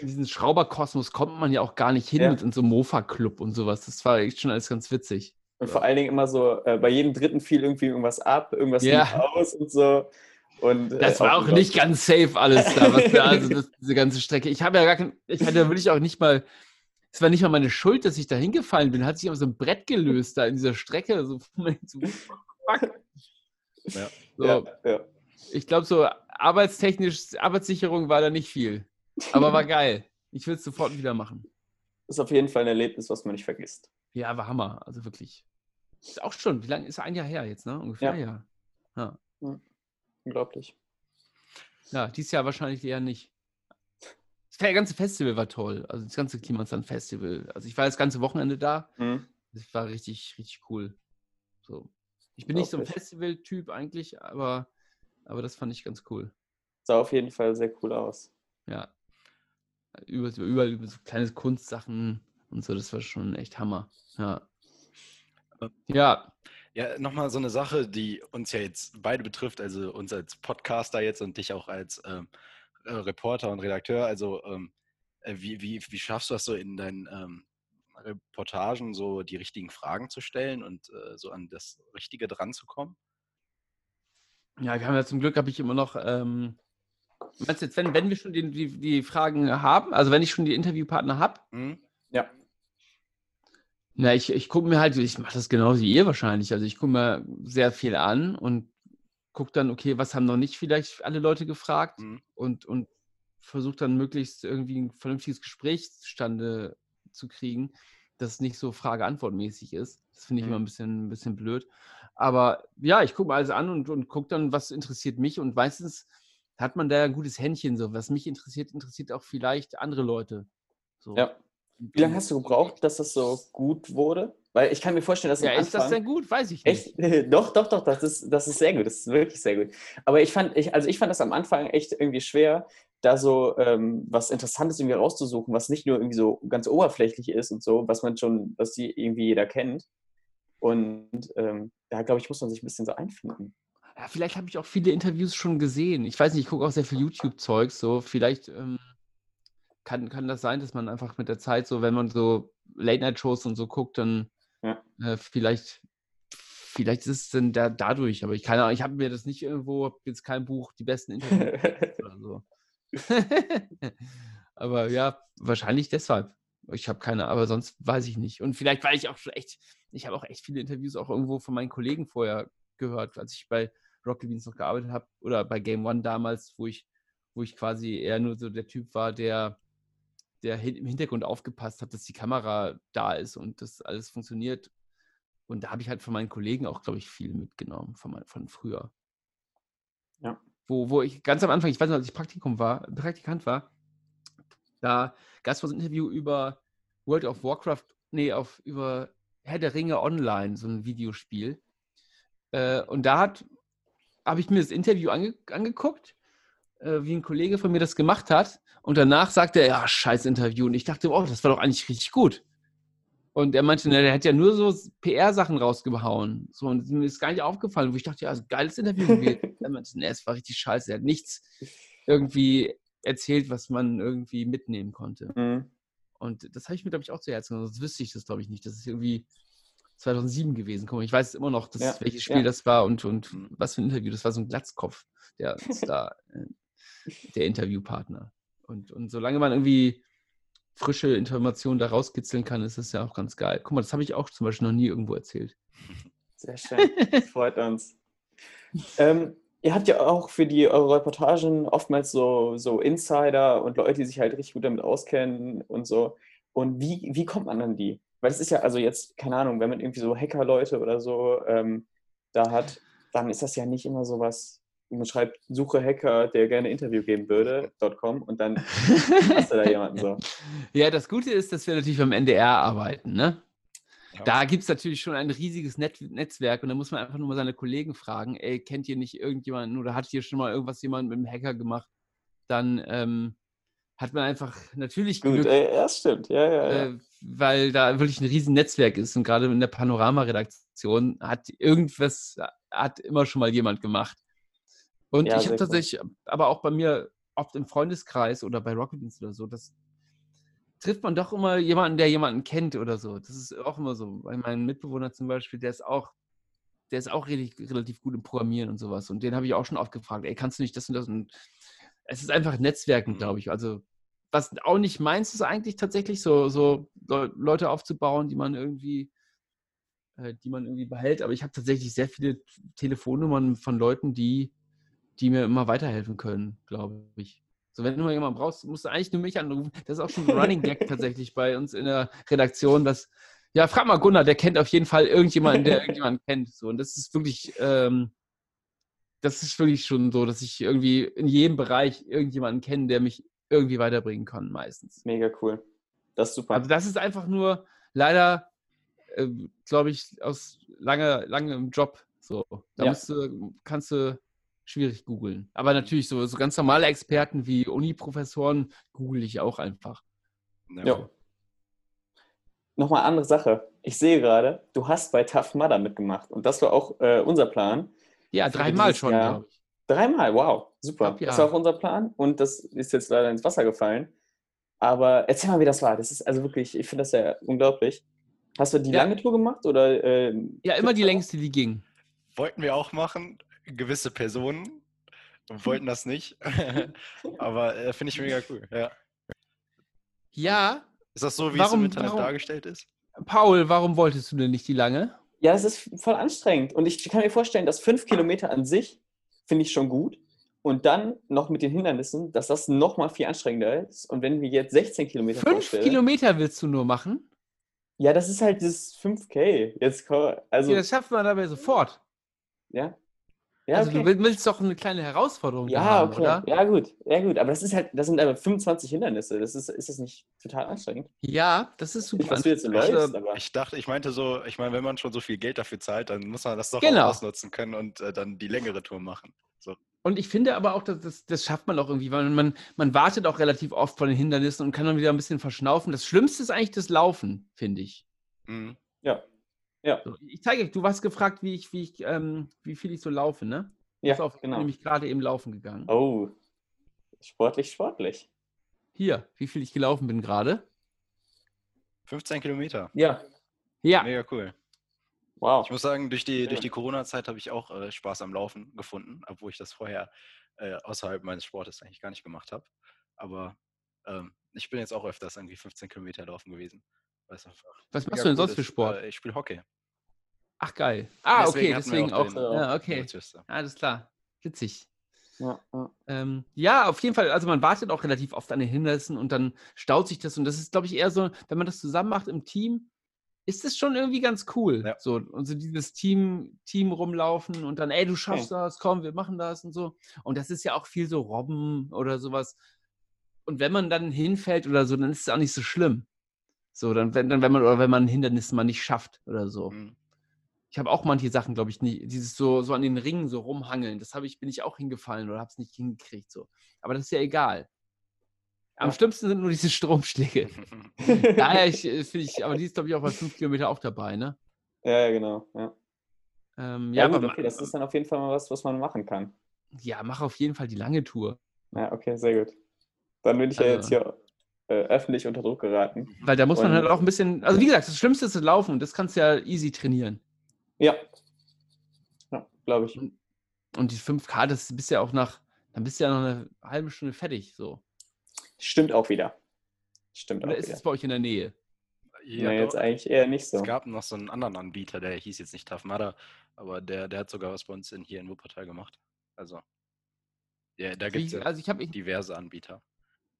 in diesen Schrauberkosmos kommt man ja auch gar nicht hin ja. mit in so einem Mofa-Club und sowas. Das war echt schon alles ganz witzig. Und vor allen Dingen immer so, äh, bei jedem dritten fiel irgendwie irgendwas ab, irgendwas ja. aus und so. Und, äh, das war auch, nicht ganz safe alles da, was da also <laughs> das, diese ganze Strecke. Ich habe ja gar kein, ich hatte wirklich auch nicht mal, es war nicht mal meine Schuld, dass ich da hingefallen bin, hat sich auf so ein Brett gelöst da in dieser Strecke. So, so. Ja. So. Ja, ja. Ich glaube, so arbeitstechnisch, Arbeitssicherung war da nicht viel. Aber war geil. Ich will es sofort wieder machen. Ist auf jeden Fall ein Erlebnis, was man nicht vergisst. Ja, war Hammer. Also wirklich. Ist auch schon. Wie lange ist ein Jahr her jetzt, ne? Ungefähr, ja. ja. ja. Unglaublich. Ja, dieses Jahr wahrscheinlich eher nicht. Das ganze Festival war toll. Also das ganze Klimasland-Festival. Also ich war das ganze Wochenende da. Mhm. Das war richtig, richtig cool. So. Ich bin nicht so ein Festival-Typ eigentlich, aber, aber das fand ich ganz cool. Sah auf jeden Fall sehr cool aus. Ja über, überall über so kleine Kunstsachen und so, das war schon echt Hammer. Ja. Ja. Ja, nochmal so eine Sache, die uns ja jetzt beide betrifft, also uns als Podcaster jetzt und dich auch als ähm, äh, Reporter und Redakteur. Also, ähm, äh, wie, wie, wie schaffst du das so in deinen ähm, Reportagen, so die richtigen Fragen zu stellen und äh, so an das Richtige dran zu kommen? Ja, wir haben ja zum Glück, habe ich immer noch ähm, Meinst du jetzt, wenn, wenn wir schon die, die, die Fragen haben, also wenn ich schon die Interviewpartner habe? Mhm. Na, ich, ich gucke mir halt, ich mache das genauso wie ihr wahrscheinlich. Also ich gucke mir sehr viel an und gucke dann, okay, was haben noch nicht vielleicht alle Leute gefragt mhm. und, und versuche dann möglichst irgendwie ein vernünftiges Gespräch zustande zu kriegen, dass es nicht so Frage-Antwort-mäßig ist. Das finde ich mhm. immer ein bisschen, ein bisschen blöd. Aber ja, ich gucke mir alles an und, und gucke dann, was interessiert mich und meistens hat man da ein gutes Händchen. So, was mich interessiert, interessiert auch vielleicht andere Leute. So. Ja. Wie lange hast du gebraucht, dass das so gut wurde? Weil ich kann mir vorstellen, dass Ja, ist das denn gut? Weiß ich nicht. Echt? <laughs> Doch, doch, doch, das ist, das ist sehr gut. Das ist wirklich sehr gut. Aber ich fand, ich, also ich fand das am Anfang echt irgendwie schwer, da so ähm, was Interessantes irgendwie rauszusuchen, was nicht nur irgendwie so ganz oberflächlich ist und so, was man schon, was die irgendwie jeder kennt. Und ähm, da, glaube ich, muss man sich ein bisschen so einfinden ja, vielleicht habe ich auch viele Interviews schon gesehen. Ich weiß nicht, ich gucke auch sehr viel YouTube-Zeug. So, vielleicht ähm, kann, kann das sein, dass man einfach mit der Zeit, so wenn man so Late-Night-Shows und so guckt, dann ja. äh, vielleicht, vielleicht ist es dann da, dadurch. Aber ich keine Ahnung, ich habe mir das nicht irgendwo, jetzt kein Buch, die besten Interviews <laughs> oder so. <laughs> aber ja, wahrscheinlich deshalb. Ich habe keine, aber sonst weiß ich nicht. Und vielleicht, weil ich auch schon echt, ich habe auch echt viele Interviews auch irgendwo von meinen Kollegen vorher gehört, als ich bei Rocket Beans noch gearbeitet habe oder bei Game One damals, wo ich, wo ich quasi eher nur so der Typ war, der, der im Hintergrund aufgepasst hat, dass die Kamera da ist und das alles funktioniert. Und da habe ich halt von meinen Kollegen auch, glaube ich, viel mitgenommen, von, von früher. Ja. Wo, wo ich ganz am Anfang, ich weiß noch, als ich Praktikum war, Praktikant war, Da gab es so ein Interview über World of Warcraft, nee, auf, über Herr der Ringe Online, so ein Videospiel. Äh, und da habe ich mir das Interview ange, angeguckt, äh, wie ein Kollege von mir das gemacht hat. Und danach sagte er, ja, scheiß Interview. Und ich dachte, oh, das war doch eigentlich richtig gut. Und er meinte, der hat ja nur so PR-Sachen rausgehauen. So, und mir ist gar nicht aufgefallen, wo ich dachte, ja, also geiles Interview gewesen. <laughs> er meinte, ne, es war richtig scheiße. Er hat nichts irgendwie erzählt, was man irgendwie mitnehmen konnte. Mhm. Und das habe ich mir, glaube ich, auch zu Herzen genommen. Sonst wüsste ich das, glaube ich, nicht. Das ist irgendwie 2007 gewesen. Guck mal, ich weiß immer noch, das, ja. welches Spiel ja. das war und, und was für ein Interview. Das war so ein Glatzkopf, der <laughs> da, äh, der Interviewpartner. Und, und solange man irgendwie frische Informationen da rauskitzeln kann, ist das ja auch ganz geil. Guck mal, das habe ich auch zum Beispiel noch nie irgendwo erzählt. Sehr schön. Das freut uns. ähm, ihr habt ja auch für die eure Reportagen oftmals so, so Insider und Leute, die sich halt richtig gut damit auskennen und so. Und wie, wie kommt man an die? Weil es ist ja, also jetzt, keine Ahnung, wenn man irgendwie so Hacker-Leute oder so ähm, da hat, dann ist das ja nicht immer so was, man schreibt, suche Hacker, der gerne Interview geben würde, .com und dann <laughs> hast du da jemanden so. Ja, das Gute ist, dass wir natürlich beim NDR arbeiten, ne? Ja. Da gibt es natürlich schon ein riesiges Net Netzwerk und da muss man einfach nur mal seine Kollegen fragen, ey, kennt ihr nicht irgendjemanden oder hat hier schon mal irgendwas jemand mit dem Hacker gemacht? Dann ähm, hat man einfach natürlich Gut, Glück. Ey, ja, stimmt, ja, ja, ja. Äh, weil da wirklich ein riesen Netzwerk ist und gerade in der Panorama-Redaktion hat irgendwas, hat immer schon mal jemand gemacht. Und ja, ich habe tatsächlich, cool. aber auch bei mir oft im Freundeskreis oder bei Rocket Beans oder so, das trifft man doch immer jemanden, der jemanden kennt oder so. Das ist auch immer so. Bei meinem Mitbewohner zum Beispiel, der ist auch, der ist auch relativ, relativ gut im Programmieren und sowas. Und den habe ich auch schon oft gefragt, ey, kannst du nicht das und das? Und es ist einfach Netzwerken, mhm. glaube ich. Also, was auch nicht meins ist eigentlich tatsächlich, so, so Leute aufzubauen, die man irgendwie, äh, die man irgendwie behält. Aber ich habe tatsächlich sehr viele Telefonnummern von Leuten, die die mir immer weiterhelfen können, glaube ich. So, wenn du mal jemanden brauchst, musst du eigentlich nur mich anrufen. Das ist auch schon ein <laughs> Running Gag tatsächlich bei uns in der Redaktion, dass, ja, frag mal Gunnar, der kennt auf jeden Fall irgendjemanden, der irgendjemanden kennt. So, und das ist wirklich, ähm, das ist wirklich schon so, dass ich irgendwie in jedem Bereich irgendjemanden kenne, der mich irgendwie weiterbringen kann, meistens. Mega cool. Das ist super. Also das ist einfach nur leider, äh, glaube ich, aus lange, langem Job so. Da ja. musst du, kannst du schwierig googeln. Aber natürlich so, so ganz normale Experten wie Uni-Professoren google ich auch einfach. Ja. ja. Nochmal andere Sache. Ich sehe gerade, du hast bei Tough Mudder mitgemacht und das war auch äh, unser Plan. Ja, dreimal schon, glaube ich. Dreimal, wow, super. Glaub, ja. Das war auch unser Plan und das ist jetzt leider ins Wasser gefallen. Aber erzähl mal, wie das war. Das ist also wirklich, ich finde das ja unglaublich. Hast du die ja. lange Tour gemacht oder? Äh, ja, immer die längste, die ging. Wollten wir auch machen gewisse Personen wollten das nicht. <laughs> <laughs> Aber äh, finde ich mega cool. Ja. ja. Ist das so, wie warum, es im Internet warum, dargestellt ist? Paul, warum wolltest du denn nicht die lange? Ja, es ist voll anstrengend. Und ich kann mir vorstellen, dass fünf Kilometer an sich finde ich schon gut. Und dann noch mit den Hindernissen, dass das noch mal viel anstrengender ist. Und wenn wir jetzt 16 Kilometer Fünf Kilometer willst du nur machen? Ja, das ist halt das 5K. Jetzt, also, ja, das schafft man dabei sofort. Ja, ja, also okay. du willst doch eine kleine Herausforderung ja, haben, okay. oder? Ja, gut. Ja, gut. Aber das ist halt, das sind aber 25 Hindernisse. Das ist, ist das nicht total anstrengend? Ja, das ist super. Ich, du jetzt so läufst, also, ich dachte, ich meinte so, ich meine, wenn man schon so viel Geld dafür zahlt, dann muss man das doch genau. auch ausnutzen können und äh, dann die längere Tour machen. So. Und ich finde aber auch, dass das, das schafft man auch irgendwie, weil man, man wartet auch relativ oft vor den Hindernissen und kann dann wieder ein bisschen verschnaufen. Das Schlimmste ist eigentlich das Laufen, finde ich. Mhm. Ja, ja. So, ich zeige euch, du hast gefragt, wie, ich, wie, ich, ähm, wie viel ich so laufe, ne? Ja, Pass auf, genau. bin nämlich gerade eben laufen gegangen. Oh, sportlich, sportlich. Hier, wie viel ich gelaufen bin gerade? 15 Kilometer. Ja. Ja. Mega cool. Wow. Ich muss sagen, durch die, durch die Corona-Zeit habe ich auch äh, Spaß am Laufen gefunden, obwohl ich das vorher äh, außerhalb meines Sportes eigentlich gar nicht gemacht habe. Aber ähm, ich bin jetzt auch öfters irgendwie 15 Kilometer laufen gewesen. Was machst du denn sonst für Sport? Äh, ich spiele Hockey. Ach geil. Ah, deswegen okay, deswegen auch. auch ja, okay. Alles klar. Witzig. Ja, ja. Ähm, ja, auf jeden Fall. Also man wartet auch relativ oft an den Hindernissen und dann staut sich das. Und das ist, glaube ich, eher so, wenn man das zusammen macht im Team, ist das schon irgendwie ganz cool. Ja. So, und so dieses Team, Team rumlaufen und dann, ey, du schaffst okay. das, komm, wir machen das und so. Und das ist ja auch viel so Robben oder sowas und wenn man dann hinfällt oder so, dann ist es auch nicht so schlimm. So, dann, wenn, dann, wenn man, oder wenn man ein Hindernis mal nicht schafft oder so. Mhm. Ich habe auch manche Sachen, glaube ich, nicht. Dieses so, so an den Ringen so rumhangeln, das ich, bin ich auch hingefallen oder habe es nicht hingekriegt. So. Aber das ist ja egal. Am ja. schlimmsten sind nur diese <laughs> Stromschläge. <laughs> Daher äh, finde ich, aber die ist, glaube ich, auch bei fünf Kilometer auch dabei, ne? Ja, ja genau. Ja, ähm, ja, ja gut, okay, das ist dann auf jeden Fall mal was, was man machen kann. Ja, mach auf jeden Fall die lange Tour. Ja, okay, sehr gut. Dann bin ich also, ja jetzt hier äh, öffentlich unter Druck geraten. Weil da muss man halt auch ein bisschen, also wie gesagt, das Schlimmste ist das Laufen und das kannst du ja easy trainieren. Ja. Ja, glaube ich. Und die 5K, das bist ja auch nach, dann bist du ja noch eine halbe Stunde fertig, so. Stimmt auch wieder. Stimmt Oder auch ist wieder. es bei euch in der Nähe? Ja, nee, jetzt eigentlich eher nicht so. Es gab noch so einen anderen Anbieter, der hieß jetzt nicht Tafmada, aber der, der hat sogar was bei uns in, hier in Wuppertal gemacht. Also, ja, da gibt es ja also ich diverse Anbieter.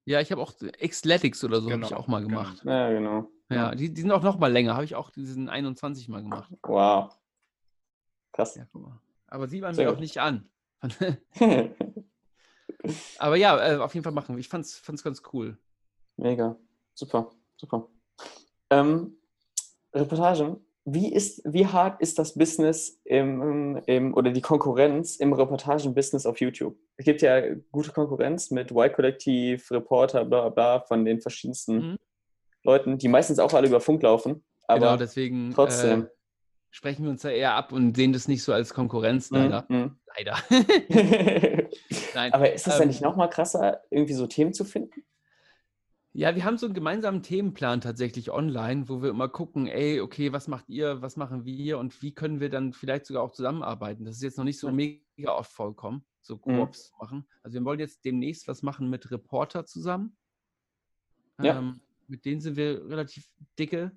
Ja, ich habe auch Xletics oder so genau, habe ich auch mal gemacht. Genau. Ja, genau. Ja, die, die sind auch noch mal länger. Habe ich auch diesen 21 mal gemacht. Wow. Krass. Ja, Aber sieht man Sehr mir gut. auch nicht an. <laughs> Aber ja, äh, auf jeden Fall machen. Ich fand's, fand's ganz cool. Mega. Super, super. Ähm, Reportage. Wie, ist, wie hart ist das Business im, im, oder die Konkurrenz im Reportagen-Business auf YouTube? Es gibt ja gute Konkurrenz mit Y-Kollektiv, Reporter, bla bla, von den verschiedensten mhm. Leuten, die meistens auch alle über Funk laufen. Aber genau, deswegen trotzdem. Äh, sprechen wir uns da eher ab und sehen das nicht so als Konkurrenz, mhm, leider. Mhm. Leider. <laughs> Aber ist es ähm, ja nicht nochmal krasser, irgendwie so Themen zu finden? Ja, wir haben so einen gemeinsamen Themenplan tatsächlich online, wo wir immer gucken, ey, okay, was macht ihr, was machen wir und wie können wir dann vielleicht sogar auch zusammenarbeiten. Das ist jetzt noch nicht so mega oft vollkommen, so. Koops mhm. machen. Also wir wollen jetzt demnächst was machen mit Reporter zusammen. Ja. Ähm, mit denen sind wir relativ dicke.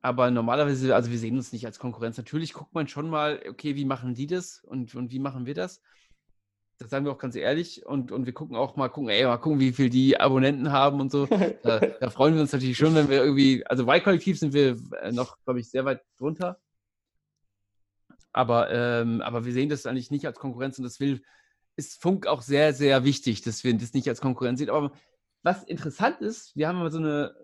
Aber normalerweise, also wir sehen uns nicht als Konkurrenz. Natürlich guckt man schon mal, okay, wie machen die das und, und wie machen wir das? Das sagen wir auch ganz ehrlich. Und, und wir gucken auch mal, gucken, ey, mal gucken, wie viel die Abonnenten haben und so. da, da, freuen wir uns natürlich schon, wenn wir irgendwie, also Y-Kollektiv sind wir äh, noch, glaube ich, sehr weit drunter. Aber, ähm, aber wir sehen das eigentlich nicht als Konkurrenz und das will, ist Funk auch sehr, sehr wichtig, dass wir das nicht als Konkurrenz sehen. Aber was interessant ist, wir haben mal so eine,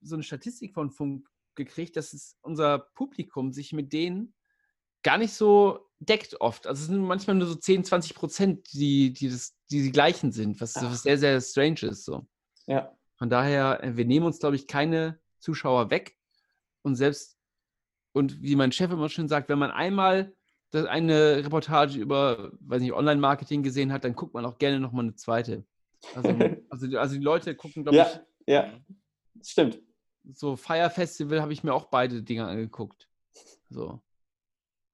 so eine Statistik von Funk gekriegt, dass es unser Publikum sich mit denen gar nicht so deckt oft. Also es sind manchmal nur so 10, 20 Prozent, die, die, das, die die gleichen sind, was, was sehr, sehr strange ist. So. Ja. Von daher, äh, wir nehmen uns, glaube ich, keine Zuschauer weg. Und selbst, und wie mein Chef immer schön sagt, wenn man einmal eine Reportage über, weiß nicht, Online-Marketing gesehen hat, dann guckt man auch gerne nochmal eine zweite. Also, <laughs> also, also die Leute gucken, glaube ja, ich. Ja, stimmt. So Fire Festival habe ich mir auch beide Dinge angeguckt. So.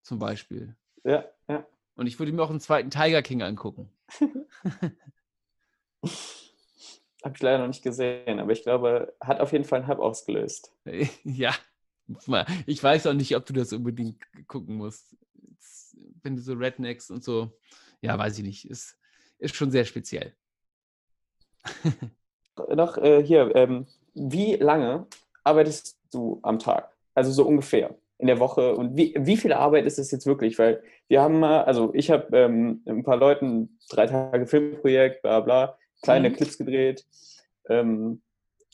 Zum Beispiel. Ja, ja. Und ich würde mir auch einen zweiten Tiger King angucken. <laughs> Habe ich leider noch nicht gesehen, aber ich glaube, hat auf jeden Fall einen Hype ausgelöst. <laughs> Ja, ich weiß auch nicht, ob du das unbedingt gucken musst. Wenn du so Rednecks und so, ja, weiß ich nicht, ist, ist schon sehr speziell. <laughs> noch äh, hier, ähm, wie lange arbeitest du am Tag? Also so ungefähr in der Woche und wie, wie viel Arbeit ist es jetzt wirklich? Weil wir haben mal, also ich habe ähm, ein paar Leuten drei Tage Filmprojekt, bla bla, kleine mhm. Clips gedreht ähm,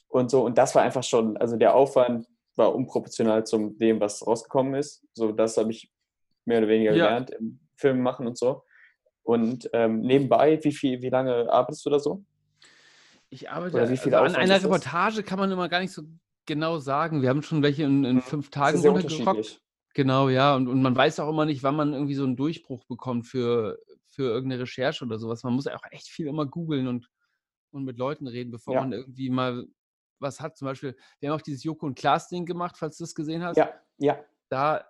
und so und das war einfach schon, also der Aufwand war unproportional zum dem, was rausgekommen ist. So, das habe ich mehr oder weniger ja. gelernt im Film machen und so. Und ähm, nebenbei, wie viel, wie lange arbeitest du da so? Ich arbeite also an einer Reportage kann man immer gar nicht so genau sagen. Wir haben schon welche in, in mhm. fünf Tagen runtergerockt. Genau, ja. Und, und man weiß auch immer nicht, wann man irgendwie so einen Durchbruch bekommt für, für irgendeine Recherche oder sowas. Man muss auch echt viel immer googeln und, und mit Leuten reden, bevor ja. man irgendwie mal was hat. Zum Beispiel, wir haben auch dieses Joko und Klaas-Ding gemacht, falls du das gesehen hast. Ja, ja. Da,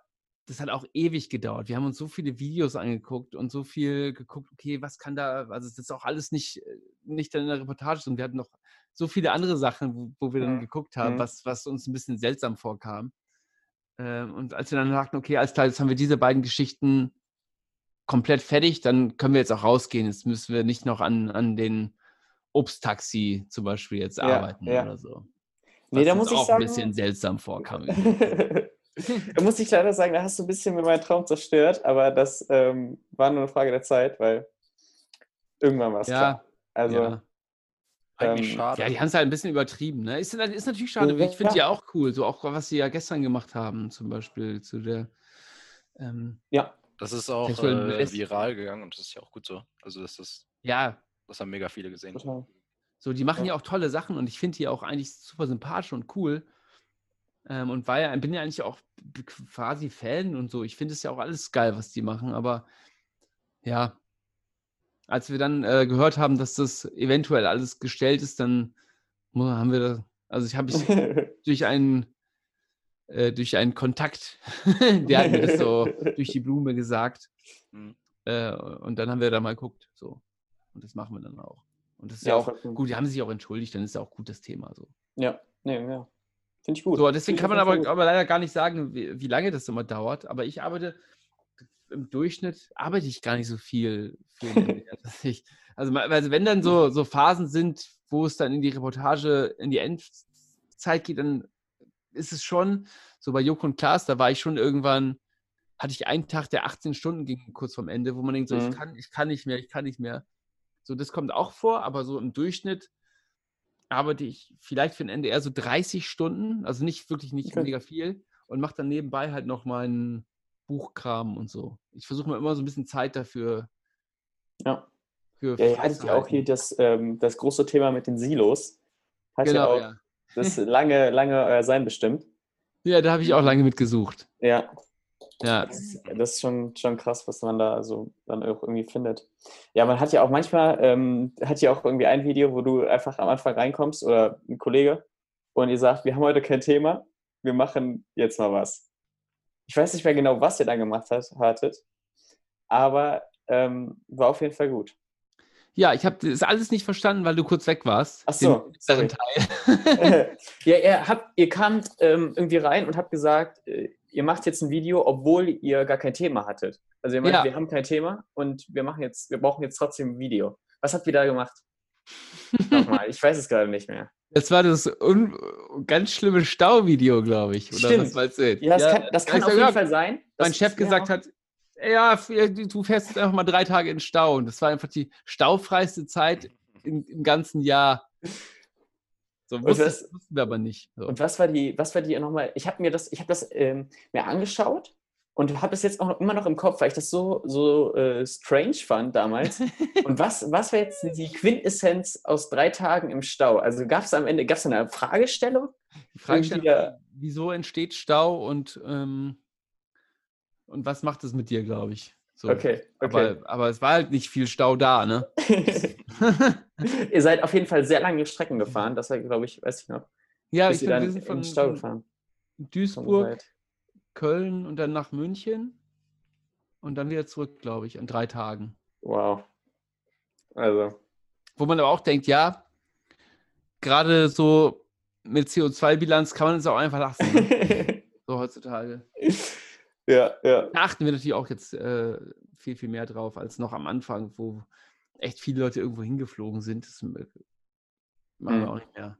das hat auch ewig gedauert. Wir haben uns so viele Videos angeguckt und so viel geguckt, okay, was kann da, also das ist auch alles nicht, nicht in der Reportage. Und wir hatten noch so viele andere Sachen, wo, wo wir dann mhm. geguckt haben, was, was uns ein bisschen seltsam vorkam. Ähm, und als wir dann sagten, okay, alles klar, jetzt haben wir diese beiden Geschichten komplett fertig, dann können wir jetzt auch rausgehen. Jetzt müssen wir nicht noch an, an den Obsttaxi zum Beispiel jetzt ja, arbeiten ja. oder so. Nee, da muss ich auch sagen, ein bisschen seltsam vorkam. <laughs> da muss ich leider sagen, da hast du ein bisschen mit meinem Traum zerstört, aber das ähm, war nur eine Frage der Zeit, weil irgendwann war es ja, klar. Also ja. Eigentlich ähm, schade. Ja, die haben es halt ein bisschen übertrieben. Ne? Ist, ist natürlich schade. Ja, ich finde ja. die auch cool. So auch, was sie ja gestern gemacht haben, zum Beispiel zu der. Ähm, ja. Das ist auch äh, viral gegangen und das ist ja auch gut so. Also, das ist. Ja. Das haben mega viele gesehen. Total. So, die machen ja. ja auch tolle Sachen und ich finde die auch eigentlich super sympathisch und cool. Ähm, und war ja, bin ja eigentlich auch quasi Fan und so. Ich finde es ja auch alles geil, was die machen, aber ja, als wir dann äh, gehört haben, dass das eventuell alles gestellt ist, dann haben wir das, also ich habe ich <laughs> durch einen äh, durch einen Kontakt, <laughs> der hat mir das so <laughs> durch die Blume gesagt. Mhm. Äh, und dann haben wir da mal geguckt, so. Und das machen wir dann auch. Und das ist ja, ja auch gut, die haben sich auch entschuldigt, dann ist ja auch gut das Thema so. Ja, nee, ja. Finde ich gut. So, deswegen kann man aber, aber, leider gar nicht sagen, wie, wie, lange das immer dauert. Aber ich arbeite im Durchschnitt, arbeite ich gar nicht so viel. <laughs> ich, also, also, wenn dann so, so Phasen sind, wo es dann in die Reportage, in die Endzeit geht, dann ist es schon, so bei Joko und Klaas, da war ich schon irgendwann, hatte ich einen Tag, der 18 Stunden ging, kurz vorm Ende, wo man denkt, so, mhm. ich, kann, ich kann nicht mehr, ich kann nicht mehr. So, das kommt auch vor, aber so im Durchschnitt arbeite ich vielleicht für Ende eher so 30 Stunden, also nicht wirklich nicht okay. mega viel und mache dann nebenbei halt noch meinen Buchkram und so. Ich versuche mir immer so ein bisschen Zeit dafür. Ja. Für ja, ihr hattet ja auch hier das, ähm, das große Thema mit den Silos. Hat genau, ja auch ja. das lange, lange euer Sein bestimmt. Ja, da habe ich auch lange mitgesucht. Ja, ja. Das ist, das ist, schon, schon krass, was man da so dann auch irgendwie findet. Ja, man hat ja auch manchmal, ähm, hat ja auch irgendwie ein Video, wo du einfach am Anfang reinkommst oder ein Kollege und ihr sagt, wir haben heute kein Thema, wir machen jetzt mal was. Ich weiß nicht mehr genau, was ihr dann gemacht hat, hattet, aber ähm, war auf jeden Fall gut. Ja, ich habe das alles nicht verstanden, weil du kurz weg warst. Ach so. Den Teil. <laughs> <laughs> ja, ihr, habt, ihr kamt ähm, irgendwie rein und habt gesagt, äh, ihr macht jetzt ein Video, obwohl ihr gar kein Thema hattet. Also ihr meint, ja. wir haben kein Thema und wir machen jetzt, wir brauchen jetzt trotzdem ein Video. Was habt ihr da gemacht? <laughs> Nochmal, ich weiß es gerade nicht mehr. Das war das ganz schlimme Stauvideo, glaube ich. Oder Stimmt. was? Ja, das ja, kann, das kann auf jeden Fall sein. Mein Chef gesagt hat, ja, du fährst jetzt einfach mal drei Tage in Stau. Und das war einfach die staufreiste Zeit im, im ganzen Jahr. So wussten, was, wussten wir aber nicht. So. Und was war die, was war die nochmal? Ich habe mir das, ich habe das ähm, mir angeschaut und habe es jetzt auch immer noch im Kopf, weil ich das so, so äh, strange fand damals. <laughs> und was, was war jetzt die Quintessenz aus drei Tagen im Stau? Also gab es am Ende, gab es eine Fragestellung? Die Fragestellung, der, wieso entsteht Stau und, ähm, und was macht es mit dir, glaube ich? So. Okay, okay. Aber, aber, es war halt nicht viel Stau da, ne? <laughs> <laughs> ihr seid auf jeden Fall sehr lange Strecken gefahren, das war, glaube ich, weiß ich noch. Ja, ich bin, wir sind von, Stau gefahren. Duisburg, Köln und dann nach München und dann wieder zurück, glaube ich, in drei Tagen. Wow. Also. Wo man aber auch denkt, ja, gerade so mit CO2-Bilanz kann man es auch einfach lassen. Ne? <laughs> so heutzutage. Ja, ja. Da achten wir natürlich auch jetzt äh, viel, viel mehr drauf als noch am Anfang, wo echt viele Leute irgendwo hingeflogen sind. Das machen wir mhm. auch nicht mehr.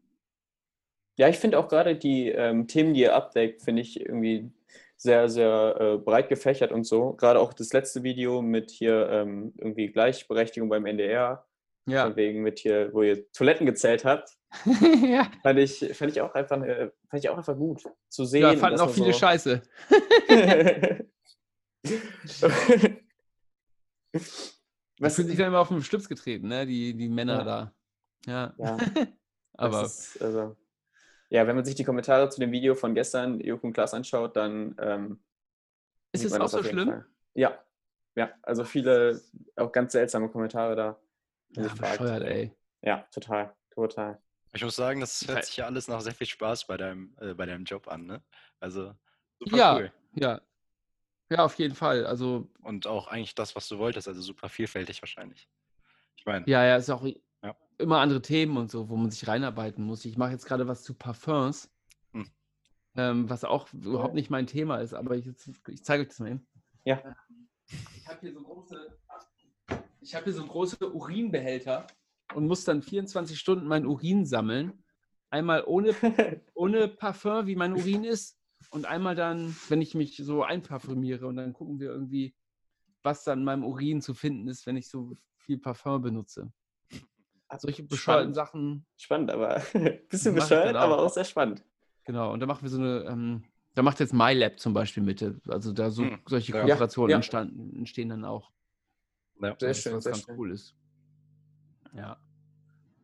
Ja, ich finde auch gerade die ähm, Themen, die ihr abdeckt, finde ich irgendwie sehr, sehr äh, breit gefächert und so. Gerade auch das letzte Video mit hier ähm, irgendwie Gleichberechtigung beim NDR. Ja. Von wegen mit hier, wo ihr Toiletten gezählt habt. <laughs> ja. Fand ich, fand ich auch einfach, äh, fand ich auch einfach gut zu sehen. Ja, fanden auch viele so Scheiße. <laughs> <laughs> Was fühlen sich dann immer auf den Schlips getreten, ne? Die, die Männer ja. da. Ja. ja. <laughs> Aber. Ist, also, ja, wenn man sich die Kommentare zu dem Video von gestern, Joko und Klaas, anschaut, dann. Ähm, ist es auch so schlimm? Fall. Ja. Ja, also viele, auch ganz seltsame Kommentare da. Ja, bescheuert, ey. Ja, total. Total. Ich muss sagen, das hört sich ja alles nach sehr viel Spaß bei deinem, äh, bei deinem Job an, ne? Also super ja, cool. Ja, ja, auf jeden Fall. Also und auch eigentlich das, was du wolltest, also super vielfältig wahrscheinlich. Ich meine. Ja, ja, ist auch ja. immer andere Themen und so, wo man sich reinarbeiten muss. Ich mache jetzt gerade was zu Parfums, hm. ähm, was auch überhaupt nicht mein Thema ist, aber ich, ich zeige euch das mal hin. Ja. Ich habe hier so große, ich habe hier so große Urinbehälter und muss dann 24 Stunden mein Urin sammeln. Einmal ohne, <laughs> ohne Parfum, wie mein Urin ist, und einmal dann, wenn ich mich so einparfümiere und dann gucken wir irgendwie, was dann in meinem Urin zu finden ist, wenn ich so viel Parfum benutze. solche bescheuerten Sachen. Spannend, aber <laughs> bisschen bescheuert, aber auch sehr spannend. Genau, und da machen wir so eine, ähm, da macht jetzt MyLab zum Beispiel mit. Also da so hm, solche Kooperationen ja, entstanden, entstehen dann auch. Ja, sehr schön, was sehr ganz schön. cool ist. Ja.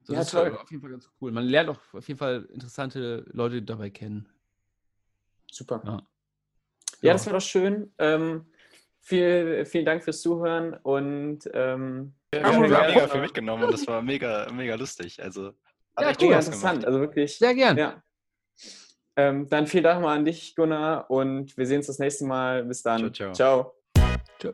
So, ja, das toll. ist auf jeden Fall ganz cool. Man lernt auch auf jeden Fall interessante Leute dabei kennen. Super. Ja, ja das war doch schön. Ähm, viel, vielen Dank fürs Zuhören und ähm, ja, wir haben mega viel mitgenommen und das war mega, mega lustig. Also ja, mega interessant. Also wirklich. Sehr gern. Ja. Ähm, dann vielen Dank mal an dich, Gunnar, und wir sehen uns das nächste Mal. Bis dann. ciao. ciao. ciao.